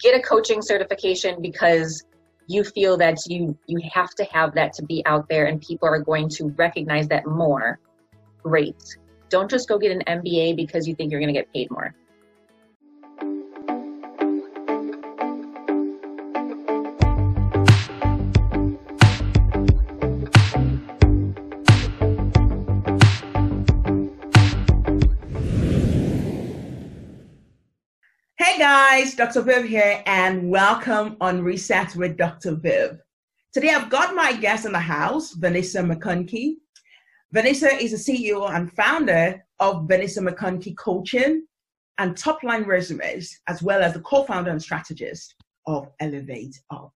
get a coaching certification because you feel that you you have to have that to be out there and people are going to recognize that more. Great. Don't just go get an mba because you think you're going to get paid more guys, Dr. Viv here, and welcome on Reset with Dr. Viv. Today I've got my guest in the house, Vanessa McConkey. Vanessa is the CEO and founder of Vanessa McConkey Coaching and Top Line Resumes, as well as the co founder and strategist of Elevate Up.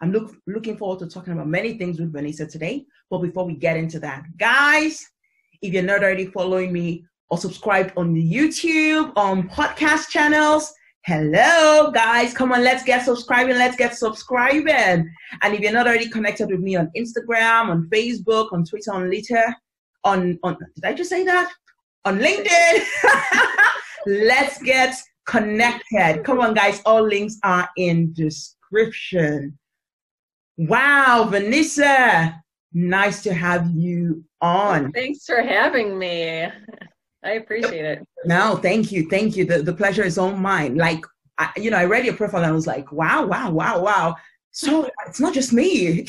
I'm look, looking forward to talking about many things with Vanessa today. But before we get into that, guys, if you're not already following me or subscribed on the YouTube, on podcast channels, Hello, guys. Come on, let's get subscribing. Let's get subscribing. And if you're not already connected with me on Instagram, on Facebook, on Twitter, on Twitter, on, on did I just say that? On LinkedIn. let's get connected. Come on, guys. All links are in description. Wow, Vanessa. Nice to have you on. Thanks for having me. I appreciate it. No, thank you. Thank you. The, the pleasure is all mine. Like, I, you know, I read your profile and I was like, wow, wow, wow, wow. So it's not just me.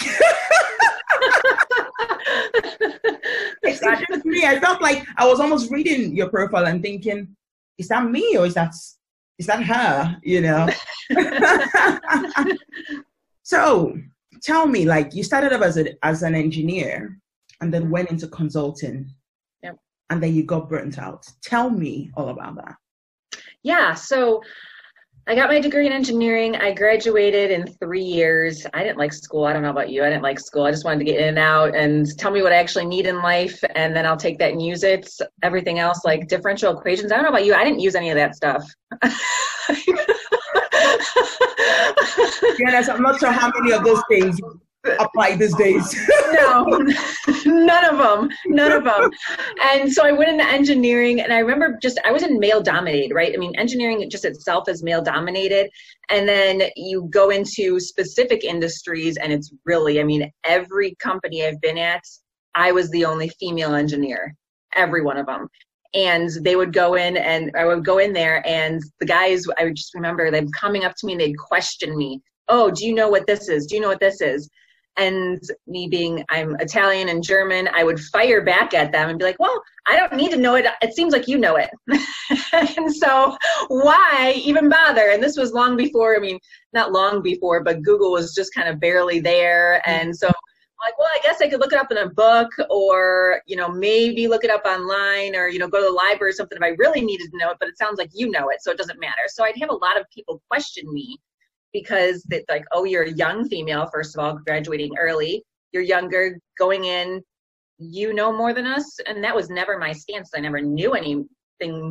it's not just me. I felt like I was almost reading your profile and thinking, is that me or is that is that her? You know. so tell me, like, you started up as a as an engineer and then went into consulting and then you got burnt out. Tell me all about that. Yeah, so I got my degree in engineering. I graduated in three years. I didn't like school. I don't know about you. I didn't like school. I just wanted to get in and out and tell me what I actually need in life, and then I'll take that and use it. Everything else, like differential equations, I don't know about you. I didn't use any of that stuff. yes, I'm not sure how many of those things apply these days. no, none of them, none of them. And so I went into engineering, and I remember just I was in male dominated, right? I mean, engineering just itself is male dominated, and then you go into specific industries, and it's really, I mean, every company I've been at, I was the only female engineer, every one of them. And they would go in, and I would go in there, and the guys, I would just remember them coming up to me and they'd question me. Oh, do you know what this is? Do you know what this is? And me being i'm italian and german i would fire back at them and be like well i don't need to know it. It seems like you know it. And so why even bother? And this was long before i mean not long before but google was just kind of barely there. Mm-hmm. And so like well i guess i could look it up in a book or you know maybe look it up online or you know go to the library or something if i really needed to know it but it sounds like you know it so it doesn't matter. So i'd have a lot of people question me because it's like, oh, you're a young female, first of all, graduating early. You're younger, going in, you know more than us. And that was never my stance. I never knew anything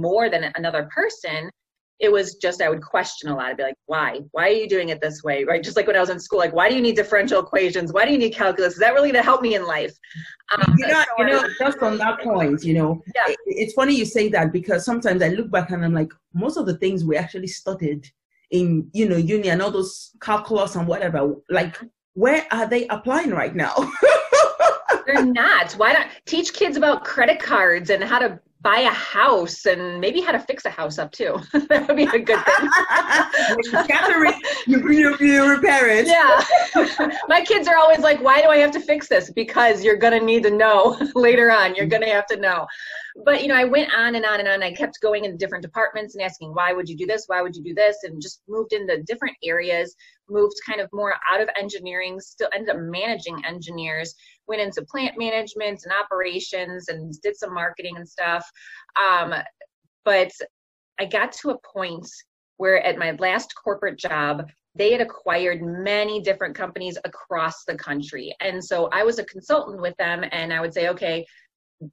more than another person. It was just I would question a lot. I'd be like, why? Why are you doing it this way? Right? Just like when I was in school, like, why do you need differential equations? Why do you need calculus? Is that really going to help me in life? Um, you know, you know, just on that point, you know, yeah. It, it's funny you say that because sometimes I look back and I'm like, most of the things we actually studied in you know uni and all those calculus and whatever. Like where are they applying right now? They're not. Why not? Teach kids about credit cards and how to buy a house and maybe how to fix a house up too. that would be a good thing. Catherine, you, you, you repair it. Yeah. My kids are always like, why do I have to fix this? Because you're going to need to know later on. You're going to have to know but you know i went on and on and on i kept going into different departments and asking why would you do this why would you do this and just moved into different areas moved kind of more out of engineering still ended up managing engineers went into plant management and operations and did some marketing and stuff um, but i got to a point where at my last corporate job they had acquired many different companies across the country. And so I was a consultant with them and I would say, okay,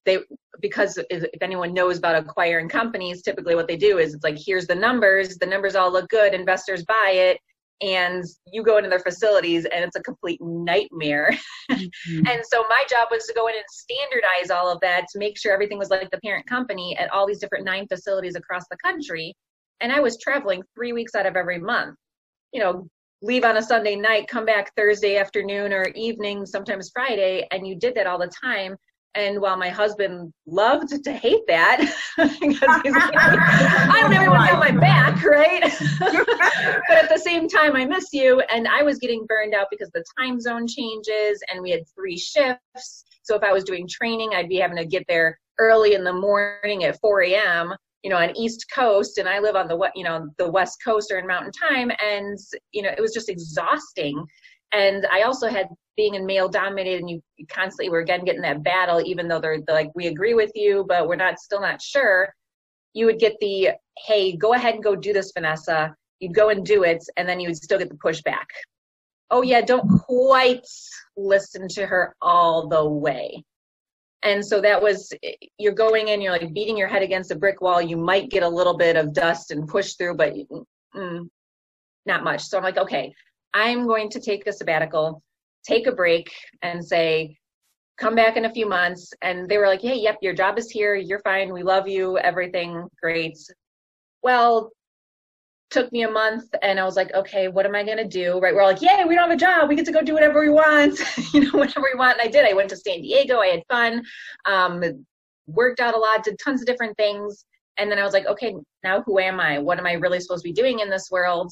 they because if anyone knows about acquiring companies typically what they do is it's like here's the numbers the numbers all look good investors buy it and you go into their facilities and it's a complete nightmare mm-hmm. and so my job was to go in and standardize all of that to make sure everything was like the parent company at all these different nine facilities across the country and i was traveling three weeks out of every month you know, leave on a Sunday night, come back Thursday afternoon or evening, sometimes Friday, and you did that all the time. And while my husband loved to hate that, because like, I don't ever want to my back, right? but at the same time, I miss you. And I was getting burned out because the time zone changes and we had three shifts. So if I was doing training, I'd be having to get there early in the morning at 4 a.m you know on east coast and i live on the you know the west coast or in mountain time and you know it was just exhausting and i also had being in male dominated and you, constantly were again getting that battle even though they're, they're like we agree with you but we're not still not sure. You would get the hey go ahead and go do this vanessa. You'd go and do it and then you would still get the pushback. Oh yeah don't quite listen to her all the way. And so that was you're going in you're like beating your head against a brick wall. You might get a little bit of dust and push through but mm, not much. So i'm like okay i'm going to take a sabbatical take a break and say come back in a few months and they were like hey yep your job is here you're fine we love you everything great well took me a month and I was like, okay, what am I going to do? Right. We're all like, yay, we don't have a job. We get to go do whatever we want, you know, whatever we want. And I did. I went to San Diego. I had fun, um, worked out a lot, did tons of different things. And then I was like, okay, now who am I? What am I really supposed to be doing in this world?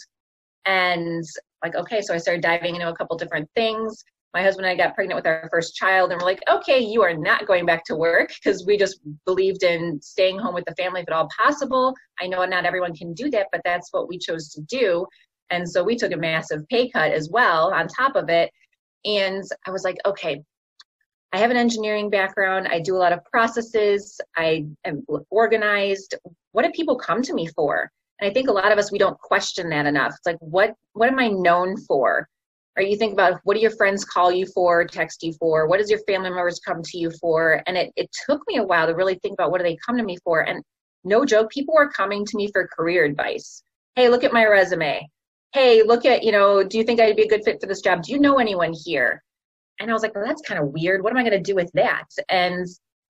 And like, okay, so I started diving into a couple different things my husband and I got pregnant with our first child, and we're like, okay, you are not going back to work because we just believed in staying home with the family if at all possible. I know not everyone can do that, but that's what we chose to do. And so we took a massive pay cut as well on top of it. And I was like, okay, I have an engineering background. I do a lot of processes. I am organized. What do people come to me for? And I think a lot of us we don't question that enough. It's like, what what am I known for? or you think about what do your friends call you for text you for? What does your family members come to you for? And it, it took me a while to really think about what do they come to me for. And no joke people were coming to me for career advice. Hey look at my resume. Hey look at you know do you think i'd be a good fit for this job? Do you know anyone here? And i was like well that's kind of weird. What am i going to do with that? And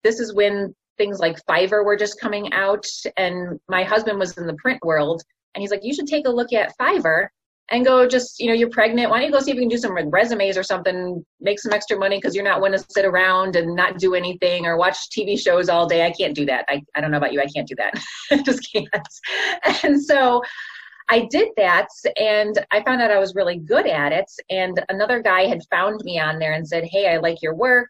this is when things like fiverr were just coming out and my husband was in the print world and he's like you should take a look at fiverr and go just you know you're pregnant. Why don't you go see if you can do some resumes or something make some extra money because you're not one to sit around and not do anything or watch tv shows all day. I can't do that. I, I don't know about you. I can't do that. Just can't. And so i did that and i found out i was really good at it and another guy had found me on there and said hey i like your work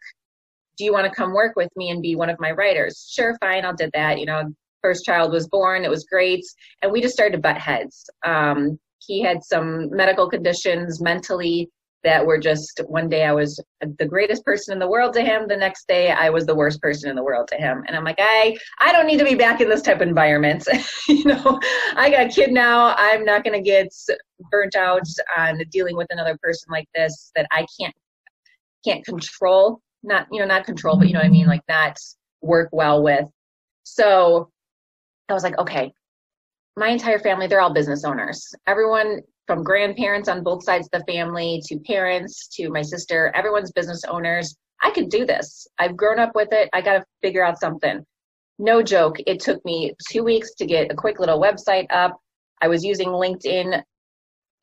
do you want to come work with me and be one of my writers sure fine i'll did that you know first child was born it was great and we just started to butt heads um, he had some medical conditions mentally that were just one day I was the greatest person in the world to him. The next day I was the worst person in the world to him. And I'm like, I, I don't need to be back in this type of environment. you know, I got a kid now. I'm not to get burnt out on dealing with another person like this that I can't, can't control, not, you know, not control, but you know what I mean? Like not work well with. So I was like, okay, my entire family, they're all business owners. Everyone from grandparents on both sides of the family to parents to my sister, everyone's business owners. I could do this. I've grown up with it. I got to figure out something. No joke. It took me two weeks to get a quick little website up. I was using LinkedIn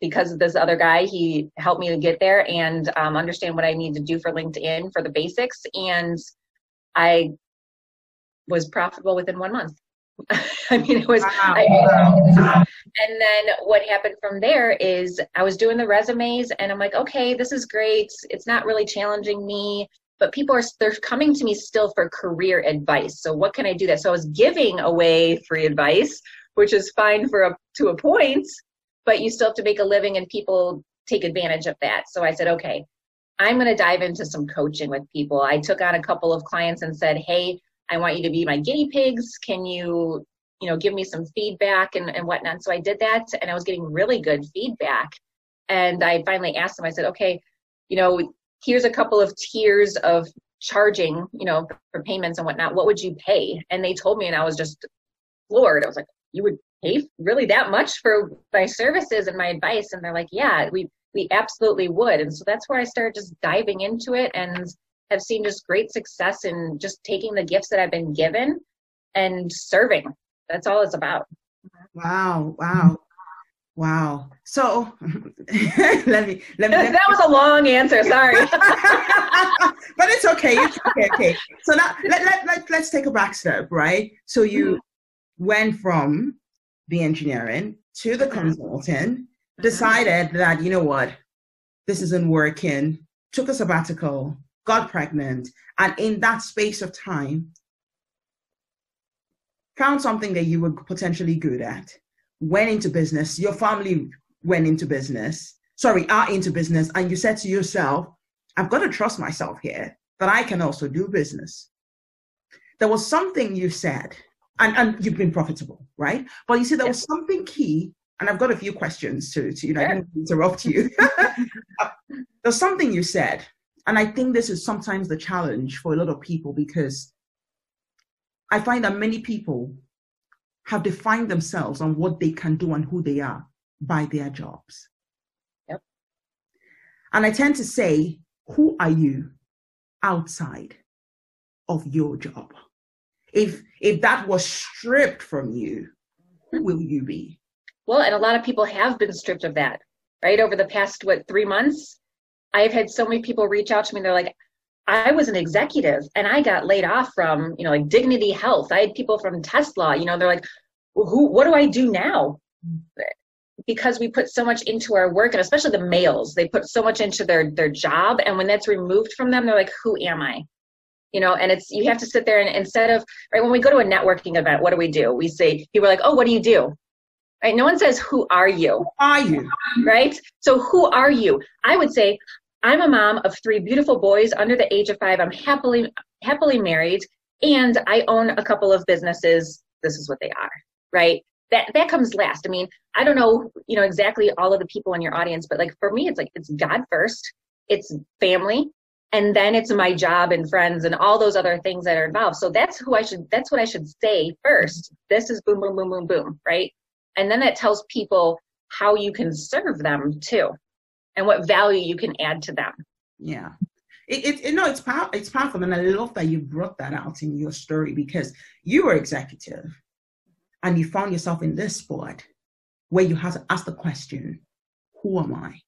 because of this other guy. He helped me to get there and um, understand what I need to do for LinkedIn for the basics. And I was profitable within one month. I mean, it was. Wow. I, and then what happened from there is I was doing the resumes, and I'm like, okay, this is great. It's not really challenging me, but people are they're coming to me still for career advice. So what can I do that? So I was giving away free advice, which is fine for a to a point, but you still have to make a living, and people take advantage of that. So I said, okay, I'm going to dive into some coaching with people. I took on a couple of clients and said, hey I want you to be my guinea pigs. Can you, you know, give me some feedback and, and whatnot? So I did that and I was getting really good feedback. And I finally asked them, I said, okay, you know, here's a couple of tiers of charging, you know, for payments and whatnot. What would you pay? And they told me, and I was just floored. I was like, you would pay really that much for my services and my advice? And they're like, yeah, we, we absolutely would. And so that's where I started just diving into it and have seen just great success in just taking the gifts that I've been given and serving. That's all it's about. Wow, wow. Wow. So let me let me. that was a long answer. Sorry. but it's okay. It's okay. Okay. So now let, let, let, let's take a back step, right? So you mm-hmm. went from the engineering to the consultant, decided that, you know what, this isn't working, took a sabbatical, got pregnant, and in that space of time, found something that you were potentially good at. Went into business, your family went into business, sorry, are into business, and you said to yourself, I've got to trust myself here that I can also do business. There was something you said, and, and you've been profitable, right? But you see, there was something key, and I've got a few questions to, to you know, I didn't interrupt you. Uh, there's something you said, and I think this is sometimes the challenge for a lot of people because I find that many people have defined themselves on what they can do and who they are by their jobs. Yep. And I tend to say, who are you outside of your job? If if that was stripped from you, who hmm. will you be? Well, and a lot of people have been stripped of that, right? Over the past what three months, I've had so many people reach out to me. They're like, I was an executive and I got laid off from, you know, like Dignity Health. I had people from Tesla, you know, they're like, well, who, what do I do now? Because we put so much into our work and especially the males, they put so much into their, their job. And when that's removed from them, they're like, who am I? You know, and it's, you have to sit there and instead of, right, when we go to a networking event, what do we do? We say, people are like, oh, what do you do? Right? No one says, who are you? Who are you? Right? So who are you? I would say, I'm a mom of three beautiful boys under the age of five. I'm happily happily married, and I own a couple of businesses. This is what they are, right? That that comes last. I mean, I don't know, you know, exactly all of the people in your audience, but like for me, it's like it's God first, it's family, and then it's my job and friends and all those other things that are involved. So that's who I should. That's what I should say first. This is boom, boom, boom, boom, boom, right? And then that tells people how you can serve them too and what value you can add to them. Yeah. It, it, it no, it's powerful. It's powerful, and I love that you brought that out in your story because you were executive, and you found yourself in this spot where you had to ask the question, "Who am I?"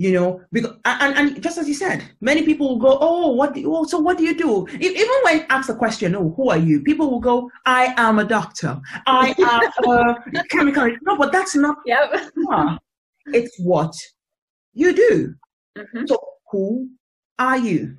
You know, because and, and just as you said, many people will go, "Oh, what? Do you, oh, so what do you do?" Even when asked the question, "Oh, who are you?" People will go, "I am a doctor. I am a chemical." No, but that's not. Yep. It's what you do. Mm-hmm. So who are you?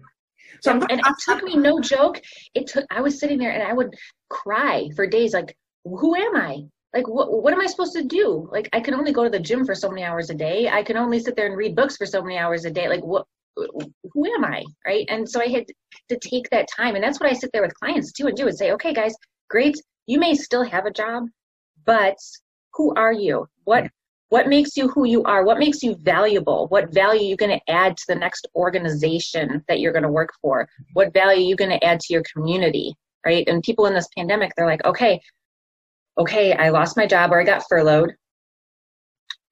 So yeah, and it took me no joke. It took. I was sitting there and I would cry for days. Like, who am I? Like, what what am I supposed to do? Like, I can only go to the gym for so many hours a day. I can only sit there and read books for so many hours a day. Like, what? Who am I? Right? And so I had to take that time, and that's what I sit there with clients too and do and say, okay, guys, great. You may still have a job, but who are you? What what makes you who you are what makes you valuable what value are you going to add to the next organization that you're going to work for what value are you going to add to your community right and people in this pandemic they're like okay okay i lost my job or i got furloughed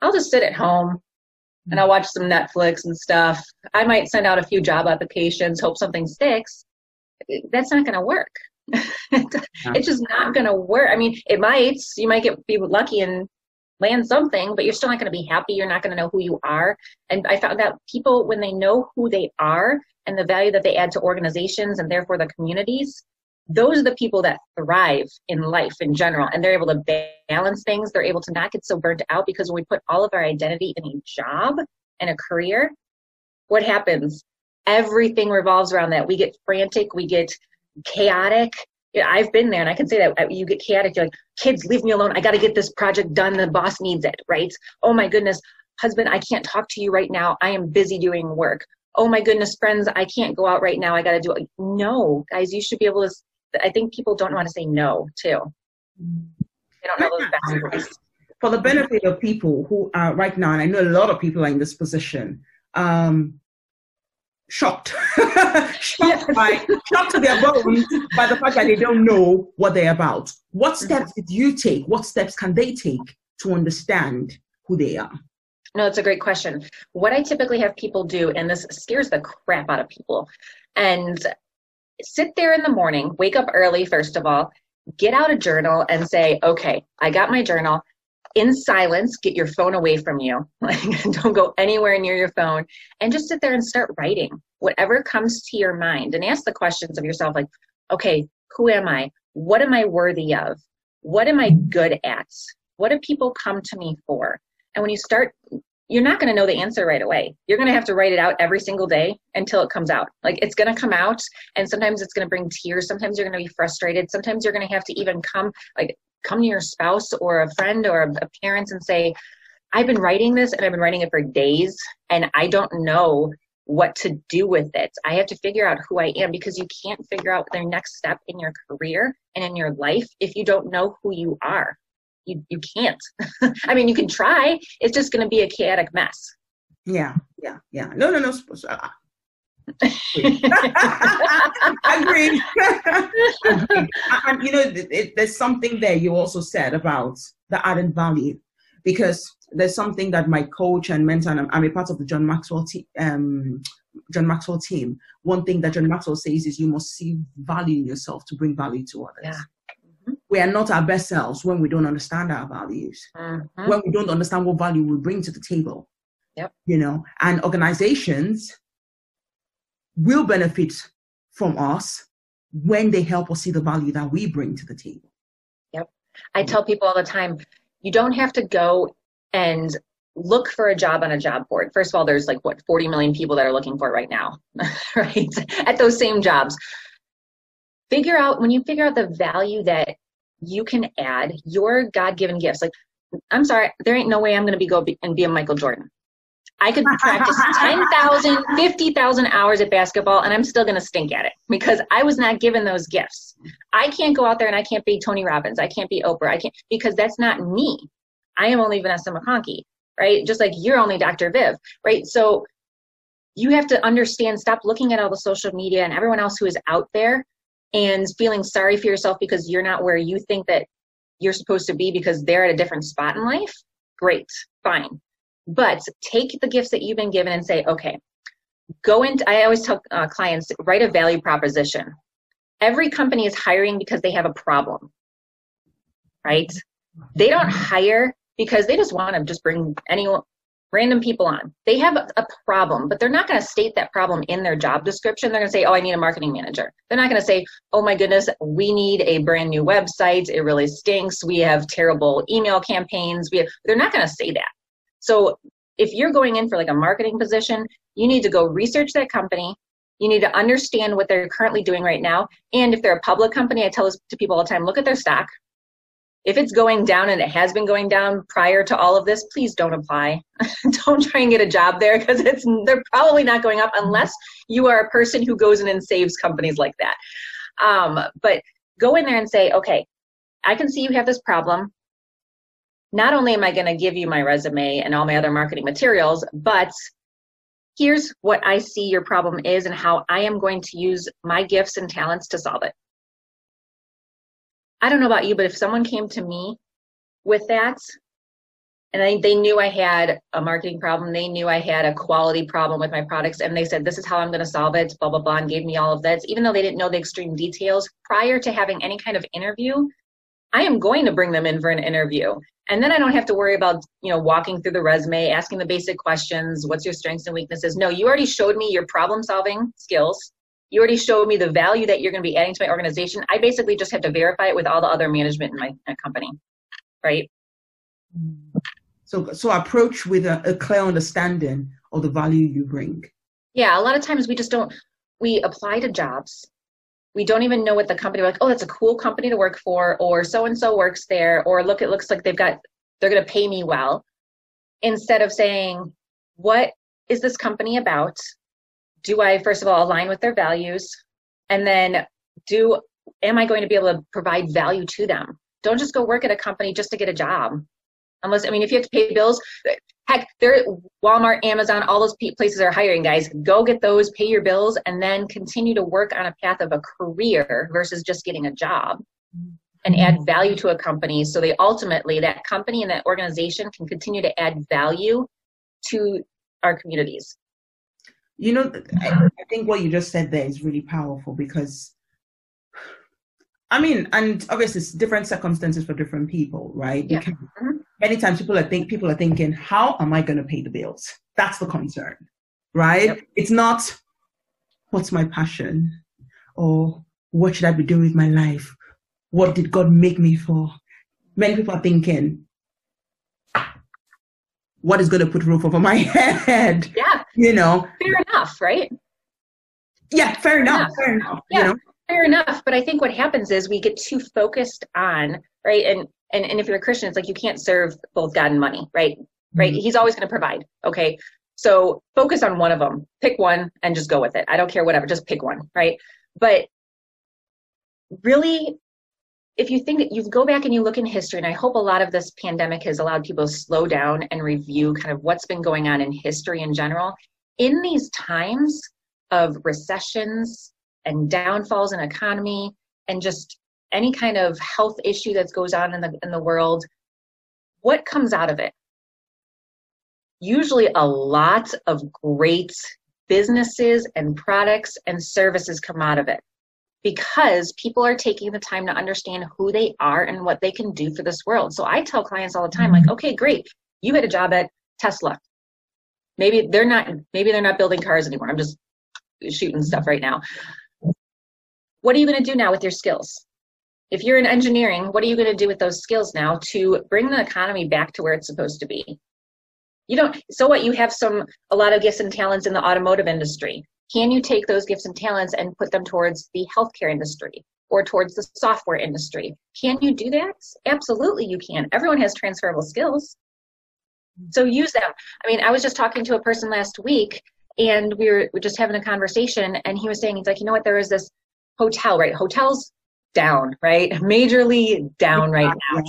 i'll just sit at home and i'll watch some netflix and stuff i might send out a few job applications hope something sticks that's not going to work it's just not going to work i mean it might you might get be lucky and land something, but you're still not going to be happy. You're not going to know who you are. And I found that people, when they know who they are and the value that they add to organizations and therefore the communities, those are the people that thrive in life in general. And they're able to balance things. They're able to not get so burnt out because when we put all of our identity in a job and a career, what happens? Everything revolves around that. We get frantic, we get chaotic, yeah, I've been there and I can say that uh, you get chaotic. You're like, kids, leave me alone. I got to get this project done. The boss needs it, right? Oh my goodness, husband, I can't talk to you right now. I am busy doing work. Oh my goodness, friends, I can't go out right now. I got to do it. No, guys, you should be able to. I think people don't want to say no too. They don't know those boundaries. For the benefit of people who are right now, and I know a lot of people are in this position, um, shocked, shocked by, shocked to their bones by the fact that they don't know what they're about. What mm-hmm. steps did you take? What steps can they take to understand who they are? No, it's a great question. What I typically have people do, and this scares the crap out of people, and sit there in the morning, wake up early, first of all, get out a journal and say, okay, I got my journal. in silence, get your phone away from you. Like, don't go anywhere near your phone and just sit there and start writing whatever comes to your mind and ask the questions of yourself like, okay, who am I? What am I worthy of? What am I good at? What do people come to me for? And when you start, you're not going to know the answer right away. You're going to have to write it out every single day until it comes out. Like it's going to come out, and sometimes it's going to bring tears. Sometimes you're going to be frustrated. Sometimes you're going to have to even come, like, come to your spouse or a friend or a parent and say, I've been writing this and I've been writing it for days, and I don't know what to do with it. I have to figure out who I am because you can't figure out the next step in your career and in your life if you don't know who you are. You, you can't. I mean, you can try. It's just going to be a chaotic mess. Yeah, yeah, yeah. No, no, no. Uh, I agree. and you know, it, there's something there you also said about the added value because there's something that my coach and mentor, and I'm, I'm a part of the John Maxwell team. Um, John Maxwell team. One thing that John Maxwell says is you must see value in yourself to bring value to others. Yeah. We are not our best selves when we don't understand our values. Mm-hmm. When we don't understand what value we bring to the table. Yep. You know, and organizations will benefit from us when they help us see the value that we bring to the table. Yep. I tell people all the time, you don't have to go and look for a job on a job board. First of all, there's like what 40 million people that are looking for it right now, right? At those same jobs. Figure out when you figure out the value that you can add your God-given gifts. Like, I'm sorry, there ain't no way I'm going to be go be, and be a Michael Jordan. I could practice 10,000, 50,000 hours at basketball and I'm still going to stink at it because I was not given those gifts. I can't go out there and I can't be Tony Robbins. I can't be Oprah. I can't because that's not me. I am only Vanessa McConkey, right? Just like you're only Dr. Viv, right? So you have to understand, stop looking at all the social media and everyone else who is out there and feeling sorry for yourself because you're not where you think that you're supposed to be because they're at a different spot in life. Great, fine. But take the gifts that you've been given and say, okay, go into, I always tell uh, clients, write a value proposition. Every company is hiring because they have a problem, right? They don't hire because they just want to just bring any random people on. They have a problem, but they're not going to state that problem in their job description. They're going to say, "Oh, I need a marketing manager." They're not going to say, "Oh my goodness, we need a brand new website. It really stinks. We have terrible email campaigns." We have, they're not going to say that. So if you're going in for like a marketing position, you need to go research that company. You need to understand what they're currently doing right now. And if they're a public company, I tell this to people all the time look at their stock. If it's going down and it has been going down prior to all of this, please don't apply. don't try and get a job there because it's they're probably not going up unless you are a person who goes in and saves companies like that. Um, but go in there and say, okay, I can see you have this problem not only am I going to give you my resume and all my other marketing materials, but here's what I see your problem is and how I am going to use my gifts and talents to solve it. I don't know about you, but if someone came to me with that and they, they knew I had a marketing problem, they knew I had a quality problem with my products, and they said, This is how I'm going to solve it, blah, blah, blah, and gave me all of that, even though they didn't know the extreme details prior to having any kind of interview, I am going to bring them in for an interview. And then I don't have to worry about, you know, walking through the resume, asking the basic questions, what's your strengths and weaknesses? No, you already showed me your problem solving skills. You already showed me the value that you're going to be adding to my organization. I basically just have to verify it with all the other management in my, company. Right? So so approach with a, a clear understanding of the value you bring. Yeah, a lot of times we just don't we apply to jobs we don't even know what the company like oh that's a cool company to work for or so and so works there or look it looks like they've got they're going to pay me well instead of saying what is this company about do i first of all align with their values? And then do am i going to be able to provide value to them? Don't just go work at a company just to get a job. Unless i mean if you have to pay bills heck there walmart amazon all those places are hiring guys. Go get those pay your bills and then continue to work on a path of a career versus just getting a job and add mm-hmm. value to a company so they ultimately that company and that organization can continue to add value to our communities you know i think what you just said there is really powerful because I mean, and obviously it's different circumstances for different people, right? Yeah. Many times people are think people are thinking, how am I going to pay the bills? That's the concern, right? Yep. It's not what's my passion or what should I be doing with my life? What did God make me for? Many people are thinking, what is going to put roof over my head? Yeah. You know, fair enough, right? Yeah, fair enough. Fair enough. Yeah. You know? fair enough but i think what happens is we get too focused on right and and, and if you're a christian it's like you can't serve both god and money right right mm-hmm. he's always going to provide okay so focus on one of them pick one and just go with it i don't care whatever just pick one right but really if you think that you go back and you look in history and i hope a lot of this pandemic has allowed people to slow down and review kind of what's been going on in history in general. In these times of recessions and downfalls in economy and just any kind of health issue that goes on in the in the world what comes out of it? Usually a lot of great businesses and products and services come out of it because people are taking the time to understand who they are and what they can do for this world so i tell clients all the time like mm-hmm. okay great you had a job at tesla maybe they're not maybe they're not building cars anymore i'm just shooting stuff right now what are you going to do now with your skills? If you're in engineering, what are you going to do with those skills now to bring the economy back to where it's supposed to be? You don't, so what? You have some, a lot of gifts and talents in the automotive industry. Can you take those gifts and talents and put them towards the healthcare industry or towards the software industry? Can you do that? Absolutely, you can. Everyone has transferable skills. So use them. I mean, I was just talking to a person last week and we were, we were just having a conversation and he was saying, he's like, you know what, there is this hotel, right? Hotels down, right? Majorly down right now.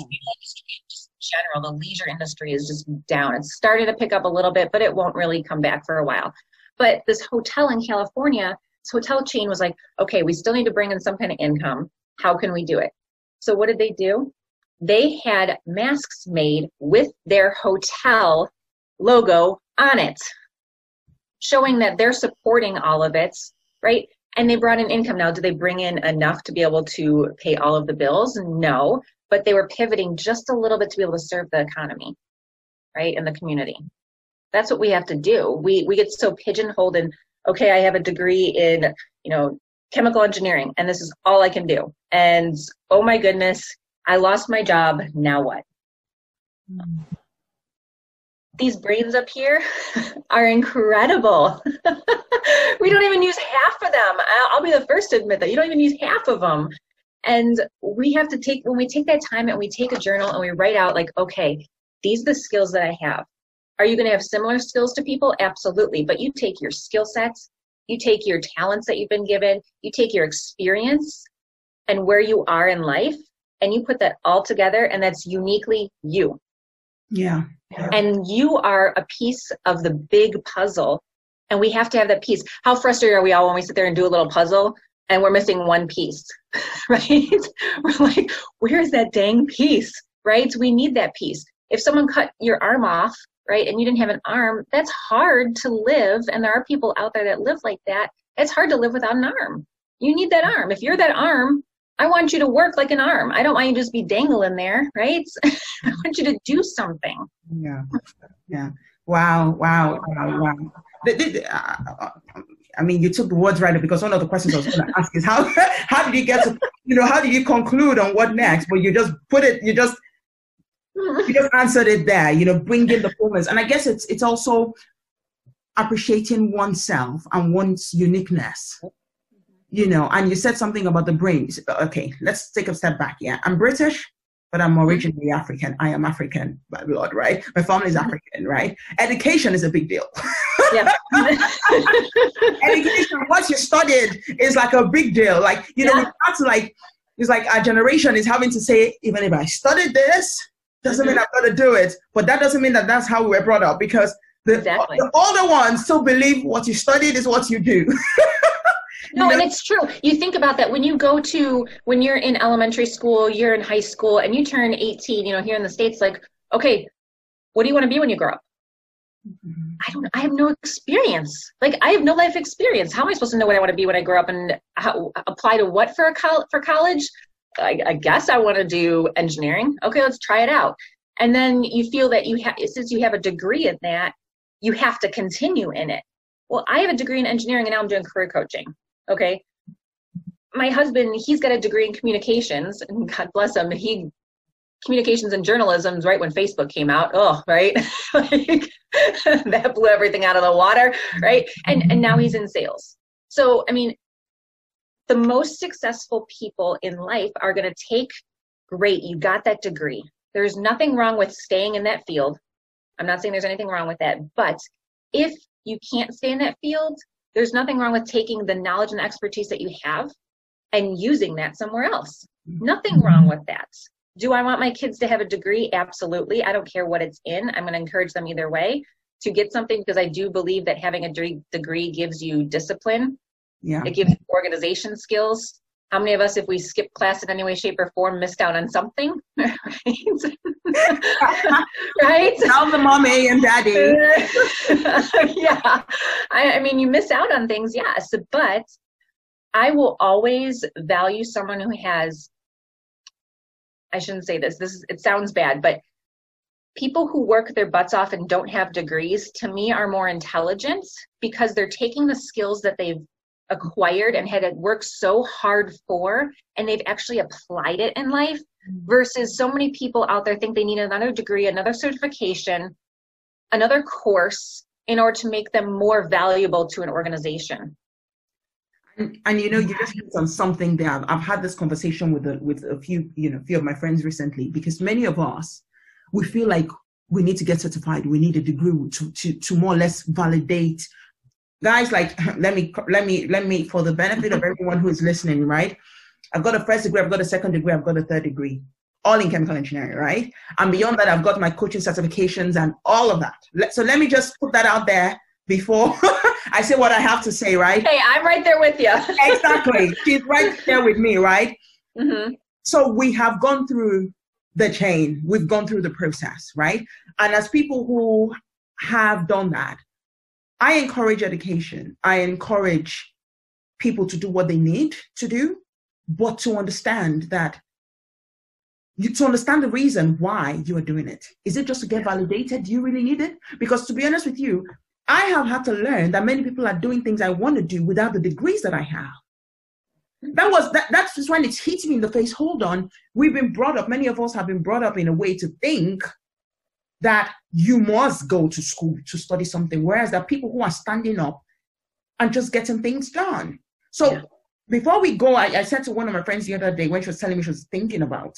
general, the leisure industry is just down. It's starting to pick up a little bit, but it won't really come back for a while. But this hotel in California, this hotel chain was like, okay, we still need to bring in some kind of income. How can we do it? So what did they do? They had masks made with their hotel logo on it, showing that they're supporting all of it, right? and they brought in income now do they bring in enough to be able to pay all of the bills no but they were pivoting just a little bit to be able to serve the economy right in the community that's what we have to do we we get so pigeonholed in okay i have a degree in you know chemical engineering and this is all i can do and oh my goodness i lost my job now what mm-hmm these brains up here are incredible. we don't even use half of them. I'll be the first to admit that. You don't even use half of them. And we have to take, when we take that time and we take a journal and we write out, like, okay, these are the skills that I have. Are you going to have similar skills to people? Absolutely. But you take your skill sets, you take your talents that you've been given, you take your experience and where you are in life, and you put that all together, and that's uniquely you. Yeah. And you are a piece of the big puzzle. And we have to have that piece. How frustrated are we all when we sit there and do a little puzzle and we're missing one piece, right? We're like, where's that dang piece, right? We need that piece. If someone cut your arm off, right, and you didn't have an arm, that's hard to live. And there are people out there that live like that. It's hard to live without an arm. You need that arm. If you're that arm, I want you to work like an arm. I don't want you to just be dangling there, right? I want you to do something. Yeah, yeah. Wow, wow, wow, wow. Uh, I mean, you took the words right because one of the questions I was going to ask is how how did you get to you know how did you conclude on what next? But you just put it, you just you just answered it there. You know, bring in the fullness, and I guess it's it's also appreciating oneself and one's uniqueness you know, and you said something about the brain. Okay, let's take a step back. Yeah, I'm British, but I'm originally African. I am African by blood, right? My family is. African, right? Education is a big deal. Yeah. Education, what you studied is like a big deal. Like, you know, that's like, it's like our generation is having to say, even if I studied this, doesn't mm-hmm. mean I've got to do it. But that doesn't mean that that's how we were brought up because the, exactly. the older ones still believe what you studied is what you do. No, and it's true. You think about that when you go to when you're in elementary school, you're in high school, and you turn 18. You know, here in the states, like, okay, what do you want to be when you grow up? Mm-hmm. I don't. I have no experience. Like, I have no life experience. How am I supposed to know what I want to be when I grow up and how, apply to what for a col- for college? I, I guess I want to do engineering. Okay, let's try it out. And then you feel that you have, since you have a degree in that, you have to continue in it. Well, I have a degree in engineering and now I'm doing career coaching. Okay. My husband, he's got a degree in communications and God bless him. He communications and journalism right when Facebook came out. Oh, right. like, that blew everything out of the water. Right. And, and now he's in sales. So, I mean, the most successful people in life are going to take great you got that degree. There's nothing wrong with staying in that field. I'm not saying there's anything wrong with that but if you can't stay in that field there's nothing wrong with taking the knowledge and expertise that you have and using that somewhere else. Nothing mm-hmm. wrong with that. Do i want my kids to have a degree? Absolutely. I don't care what it's in. I'm going to encourage them either way to get something because i do believe that having a degree gives you discipline yeah. It gives organization skills. How many of us, if we skip class in any way, shape, or form, missed out on something? right? right? Tell the mommy and daddy. yeah. I, I mean, you miss out on things, yes, but I will always value someone who has I shouldn't say this. This is, it sounds bad, but people who work their butts off and don't have degrees to me are more intelligent because they're taking the skills that they've acquired and had worked so hard for and they've actually applied it in life versus so many people out there think they need another degree another certification another course in order to make them more valuable to an organization. And, and you know you just hit on something there I've, I've had this conversation with a, with a few you know few of my friends recently because many of us we feel like we need to get certified. We need a degree to, to, to more or less validate guys like let me let me let me for the benefit of everyone who is listening right? I've got a first degree i've got a second degree i've got a third degree all in chemical engineering right? And beyond that i've got my coaching certifications and all of that. So let me just put that out there before i say what i have to say right? Hey i'm right there with you. Exactly. She's right there with me right? Mm-hmm. so we have gone through the chain. We've gone through the process right? And as people who have done that I encourage education. I encourage people to do what they need to do, but to understand that you, to understand the reason why you are doing it. Is it just to get validated? Do you really need it? Because to be honest with you, I have had to learn that many people are doing things I want to do without the degrees that I have. That was that that's just when it's hit me in the face. Hold on. We've been brought up, many of us have been brought up in a way to think that you must go to school to study something, whereas there are people who are standing up and just getting things done. So yeah. before we go, I, I, said to one of my friends the other day when she was telling me she was thinking about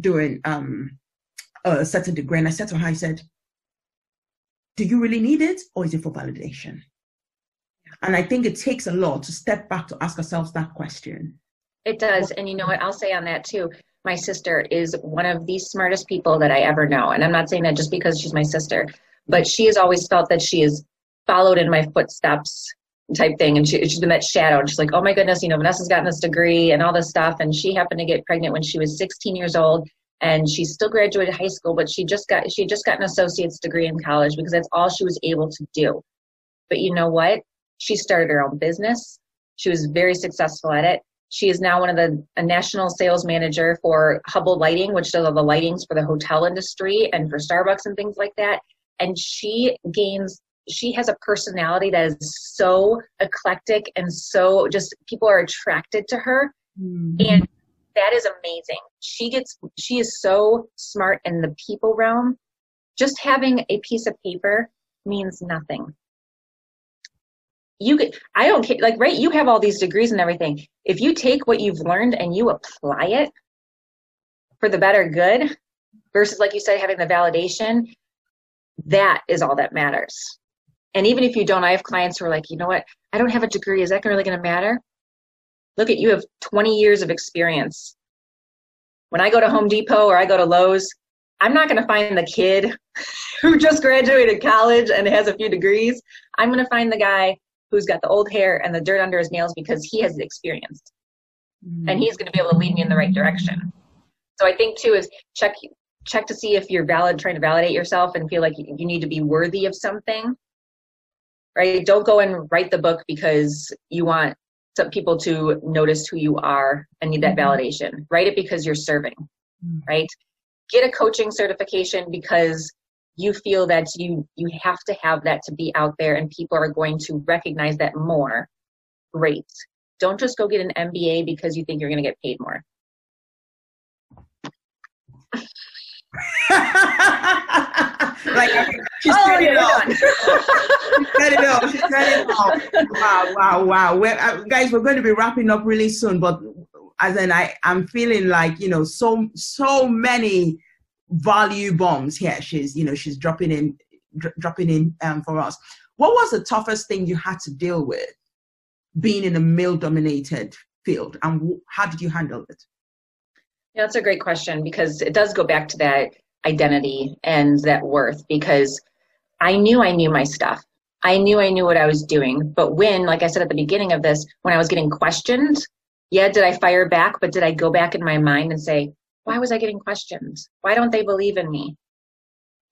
doing um, a certain degree, and I said to her, I said, Do you really need it or is it for validation? And I think it takes a lot to step back to ask ourselves that question. It does. And you know what? I'll say on that too my sister is one of the smartest people that I ever know. And I'm not saying that just because she's my sister, but she has always felt that she is followed in my footsteps type thing. And she, she's been that shadow. And she's like, oh my goodness, you know, Vanessa's gotten this degree and all this stuff. And she happened to get pregnant when she was 16 years old. And she still graduated high school, but she just got she just got an associate's degree in college because that's all she was able to do. But you know what? She started her own business. She was very successful at it. She is now one of the a national sales manager for Hubbell Lighting, which does all the lightings for the hotel industry and for Starbucks and things like that. And she gains she has a personality that is so eclectic and so just people are attracted to her mm-hmm. and that is amazing she gets she is so smart in the people realm just having a piece of paper means nothing you get i don't care like right you have all these degrees and everything. If you take what you've learned and you apply it for the better good versus like you said having the validation that is all that matters. And even if you don't i have clients who are like you know what? I don't have a degree. Is that really going to matter? Look at you have 20 years of experience. When i go to home depot or i go to lowes i'm not going to find the kid who just graduated college and has a few degrees. I'm going to find the guy who's got the old hair and the dirt under his nails because he has the experience mm-hmm. and he's going to be able to lead me in the right direction so i think too is check check to see if you're valid trying to validate yourself and feel like you need to be worthy of something right don't go and write the book because you want some people to notice who you are and need that Mhm. validation. Write it because you're serving, Mm. right? Get a coaching certification because you feel that you you have to have that to be out there and people are going to recognize that more. Great. Don't just go get an MBA because you think you're going to get paid more. like she's oh, said it yeah, all. we're done. It all. She said it all. Wow, wow, wow. We're, uh, guys, we're going to be wrapping up really soon, but as in, I, I'm feeling like you know, so so many value bombs here. She's you know, she's dropping in, dr- dropping in um, for us. What was the toughest thing you had to deal with being in a male-dominated field, and wh- how did you handle it? Yeah, that's a great question because it does go back to that identity and that worth because I knew I knew my stuff. I knew I knew what I was doing. But when, like I said at the beginning of this, when I was getting questioned, yeah, did I fire back? But did I go back in my mind and say, why was I getting questions? Why don't they believe in me?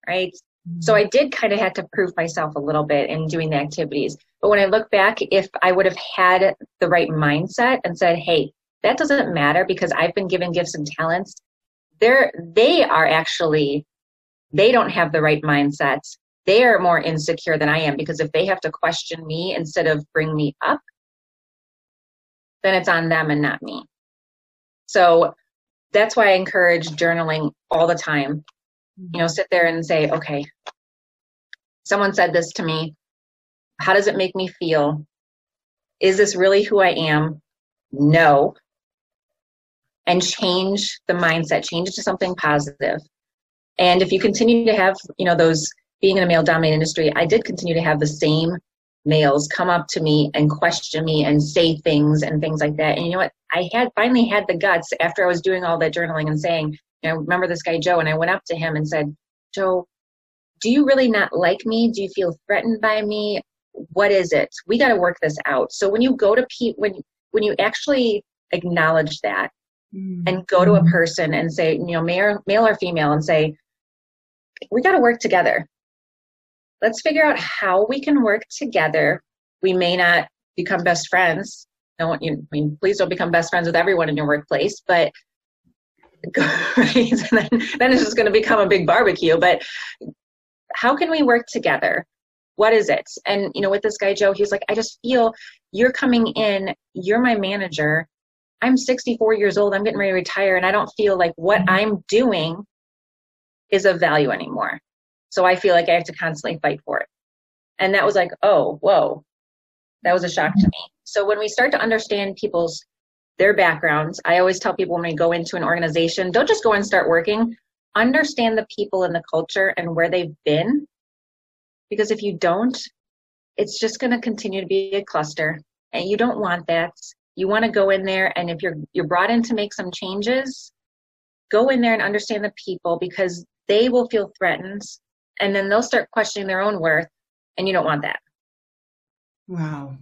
Right? So mm-hmm. I did kind of have to prove myself a little bit in doing the activities. But when I look back, if I would have had the right mindset and said, hey, that doesn't matter because I've been given gifts and talents. They're they are actually they don't have the right mindsets. They are more insecure than I am because if they have to question me instead of bring me up, then it's on them and not me. So that's why I encourage journaling all the time. You know, mm-hmm. sit there and say, okay, someone said this to me. How does it make me feel? Is this really who I am? No and change the mindset, change it to something positive. And if you continue to have, you know, those being in a male dominated industry, I did continue to have the same males come up to me and question me and say things and things like that. And you know what? I had finally had the guts after I was doing all that journaling and saying, you know, remember this guy Joe, and I went up to him and said, Joe, do you really not like me? Do you feel threatened by me? What is it? We got to work this out. So when you go to Pete, when when you actually acknowledge that mm-hmm. and go to a mm-hmm. person and say, you know, male, male or female, and say, we got to work together. Let's figure out how we can work together. We may not become best friends. You? I mean, please don't become best friends with everyone in your workplace, but right, and then, then it's just going to become a big barbecue. But how can we work together? What is it? And you know, with this guy Joe, he's like, I just feel you're coming in. You're my manager I'm 64 years old, I'm getting ready to retire, and I don't feel like what I'm doing is of value anymore. So I feel like I have to constantly fight for it. And that was like, oh, whoa, that was a shock to me. So when we start to understand people's their backgrounds, I always tell people when we go into an organization, don't just go and start working. Understand the people and the culture and where they've been. Because if you don't, it's just going to continue to be a cluster. And you don't want that you want to go in there and if you're you're brought in to make some changes go in there and understand the people because they will feel threatened and then they'll start questioning their own worth and you don't want that. Wow.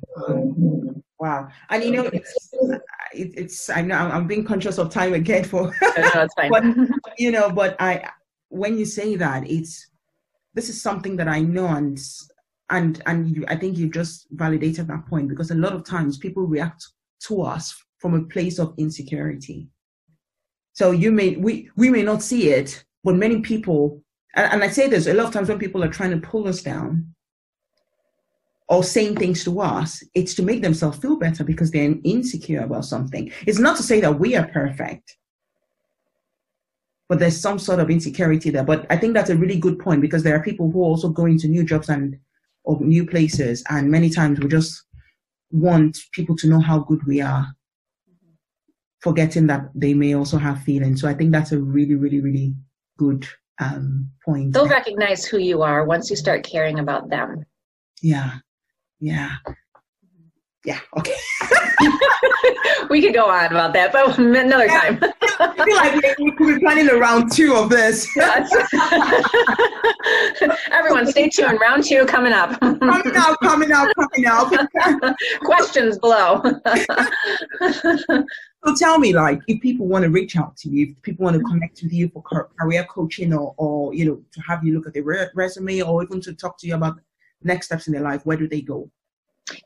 Wow. And you know it's it's i know i'm being conscious of time again for no, but you know but i when you say that it's this is something that i know and and and you, i think you just validated that point because a lot of times people react to us from a place of insecurity. So you may we we may not see it, but many people and, and I say this a lot of times when people are trying to pull us down or saying things to us, it's to make themselves feel better because they're insecure about something. It's not to say that we are perfect, but there's some sort of insecurity there. But I think that's a really good point because there are people who are also go into new jobs and or new places, and many times we just want people to know how good we are, forgetting that they may also have feelings. So I think that's a really, really, really good um, point. they'll recognize who you are once you start caring about them Yeah, yeah, yeah. Okay. we could go on about that but another time I feel like we, we could be planning a round two of this. everyone stay tuned round two coming up coming up, coming up, coming up. questions below So tell me, like, if people want to reach out to you, if people want to connect with you for career coaching or, or, you know, to have you look at their re- resume or even to talk to you about next steps in their life, where do they go?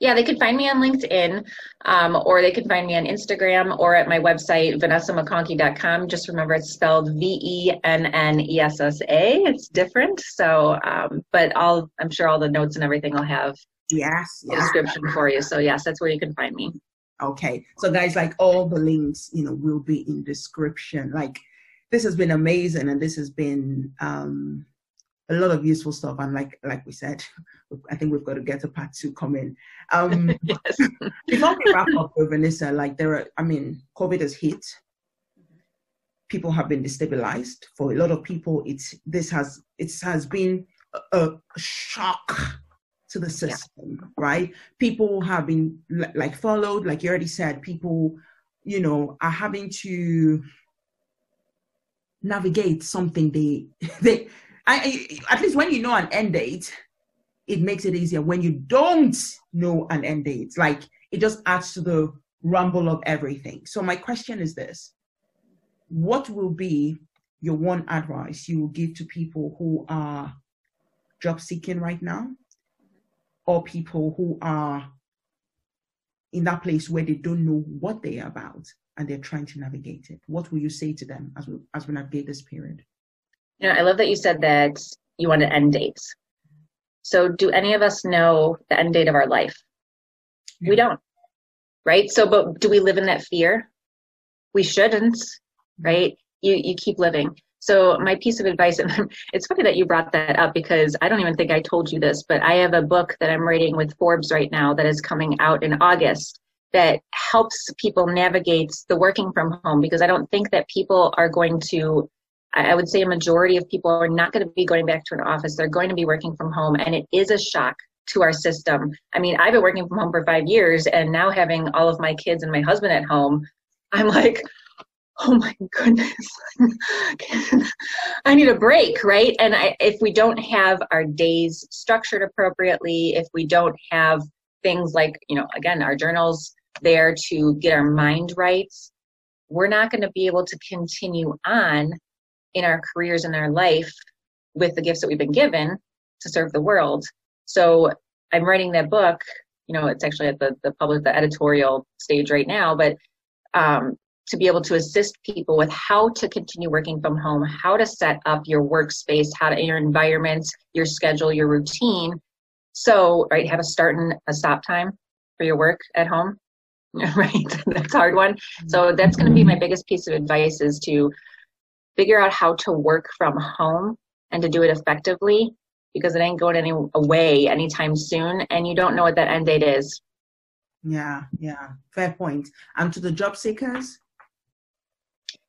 Yeah, they could find me on LinkedIn, um, or they can find me on Instagram or at my website, VennessaMcConkey.com. Just remember it's spelled V E N N E S S A. It's different. So, um, but I'll, I'm sure all the notes and everything will have yes, yes. description for you. So, yes, that's where you can find me. Okay. So, guys, like all the links, you know, will be in description. Like, this has been amazing and this has been, um, a lot of useful stuff. And like like we said, I think we've got to get a part two coming. Um, yes. before we wrap up with Vennessa, like there are, I mean, COVID has hit. People have been destabilized. For a lot of people, it's this has it has been a, a shock to the system, yeah. right? People have been like followed, like you already said. People, you know, are having to navigate something they they I, at least when you know an end date, it makes it easier. When you don't know an end date, like it just adds to the rumble of everything. So my question is this: What will be your one advice you will give to people who are job seeking right now, or people who are in that place where they don't know what they are about and they're trying to navigate it? What will you say to them as we as we navigate this period? You know, I love that you said that you want to end dates. So, do any of us know the end date of our life? Yeah. We don't, right? So, but do we live in that fear? We shouldn't, mm-hmm. right? You you keep living. So, my piece of advice, and it's funny that you brought that up because I don't even think I told you this, but I have a book that I'm writing with Forbes right now that is coming out in August that helps people navigate the working from home because I don't think that people are going to I would say a majority of people are not going to be going back to an office. They're going to be working from home, and it is a shock to our system. I mean, I've been working from home for five years, and now having all of my kids and my husband at home, I'm like, oh my goodness, I need a break, right? And I, if we don't have our days structured appropriately, if we don't have things like, you know, again, our journals there to get our mind right, we're not going to be able to continue on in our careers and our life with the gifts that we've been given to serve the world. So I'm writing that book. You know, it's actually at the the public the editorial stage right now, but um, to be able to assist people with how to continue working from home, how to set up your workspace, how to your environment, your schedule, your routine. So, right, have a start and a stop time for your work at home. right, that's a hard one. So that's going to be my biggest piece of advice is to figure out how to work from home and to do it effectively because it ain't going any away anytime soon and you don't know what that end date is yeah yeah fair point. point and to the job seekers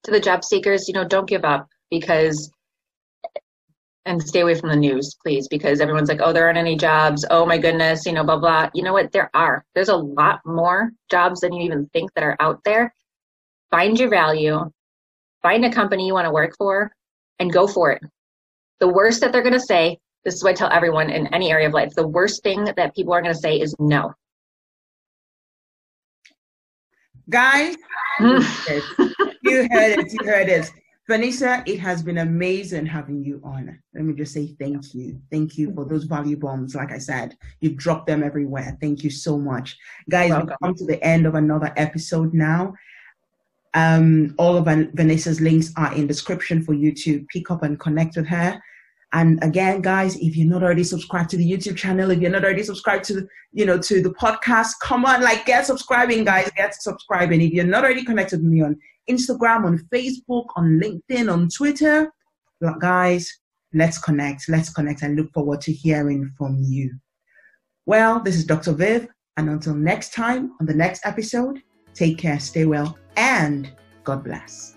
to the job seekers you know don't give up because and stay away from the news please because everyone's like oh there aren't any jobs. Oh my goodness you know blah blah. You know what? There are. There's a lot more jobs than you even think that are out there. Find your value. Find a company you want to work for and go for it. The worst that they're going to say, this is what I tell everyone in any area of life, the worst thing that people are going to say is no. Guys, you heard it. You heard it. Vennessa, it has been amazing having you on. Let me just say thank you. Thank you for those value bombs. Like I said, you've dropped them everywhere. Thank you so much. Guys, we've come to the end of another episode now. Um, all of Vennessa's links are in description for you to pick up and connect with her. And again, guys, if you're not already subscribed to the YouTube channel, if you're not already subscribed to, you know, to the podcast, come on, like get subscribing, guys, get subscribing. If you're not already connected with me on Instagram, on Facebook, on LinkedIn, on Twitter, guys, let's connect. Let's connect and look forward to hearing from you. Well, this is Dr. Viv, and until next time on the next episode, take care, stay well, and God bless.